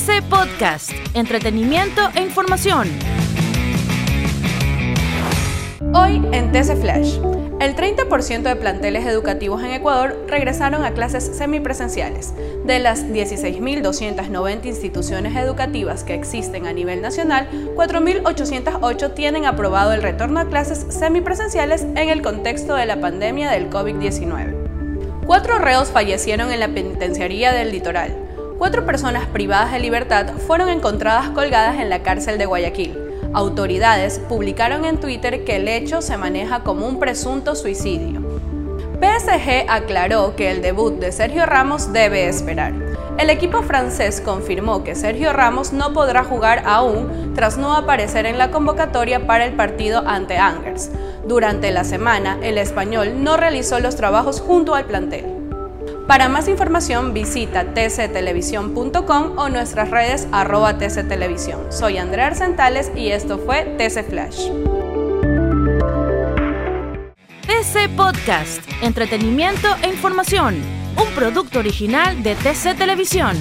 TC Podcast, entretenimiento e información. Hoy en TC Flash. El 30% de planteles educativos en Ecuador regresaron a clases semipresenciales. De las 16.290 instituciones educativas que existen a nivel nacional, 4.808 tienen aprobado el retorno a clases semipresenciales en el contexto de la pandemia del COVID-19. Cuatro reos fallecieron en la penitenciaría del litoral. Cuatro personas privadas de libertad fueron encontradas colgadas en la cárcel de Guayaquil. Autoridades publicaron en Twitter que el hecho se maneja como un presunto suicidio. PSG aclaró que el debut de Sergio Ramos debe esperar. El equipo francés confirmó que Sergio Ramos no podrá jugar aún tras no aparecer en la convocatoria para el partido ante Angers. Durante la semana, el español no realizó los trabajos junto al plantel. Para más información visita tctelevisión.com o nuestras redes arroba tctelevisión. Soy Andrea Arcentales y esto fue TC Flash. TC Podcast, entretenimiento e información, un producto original de TC Televisión.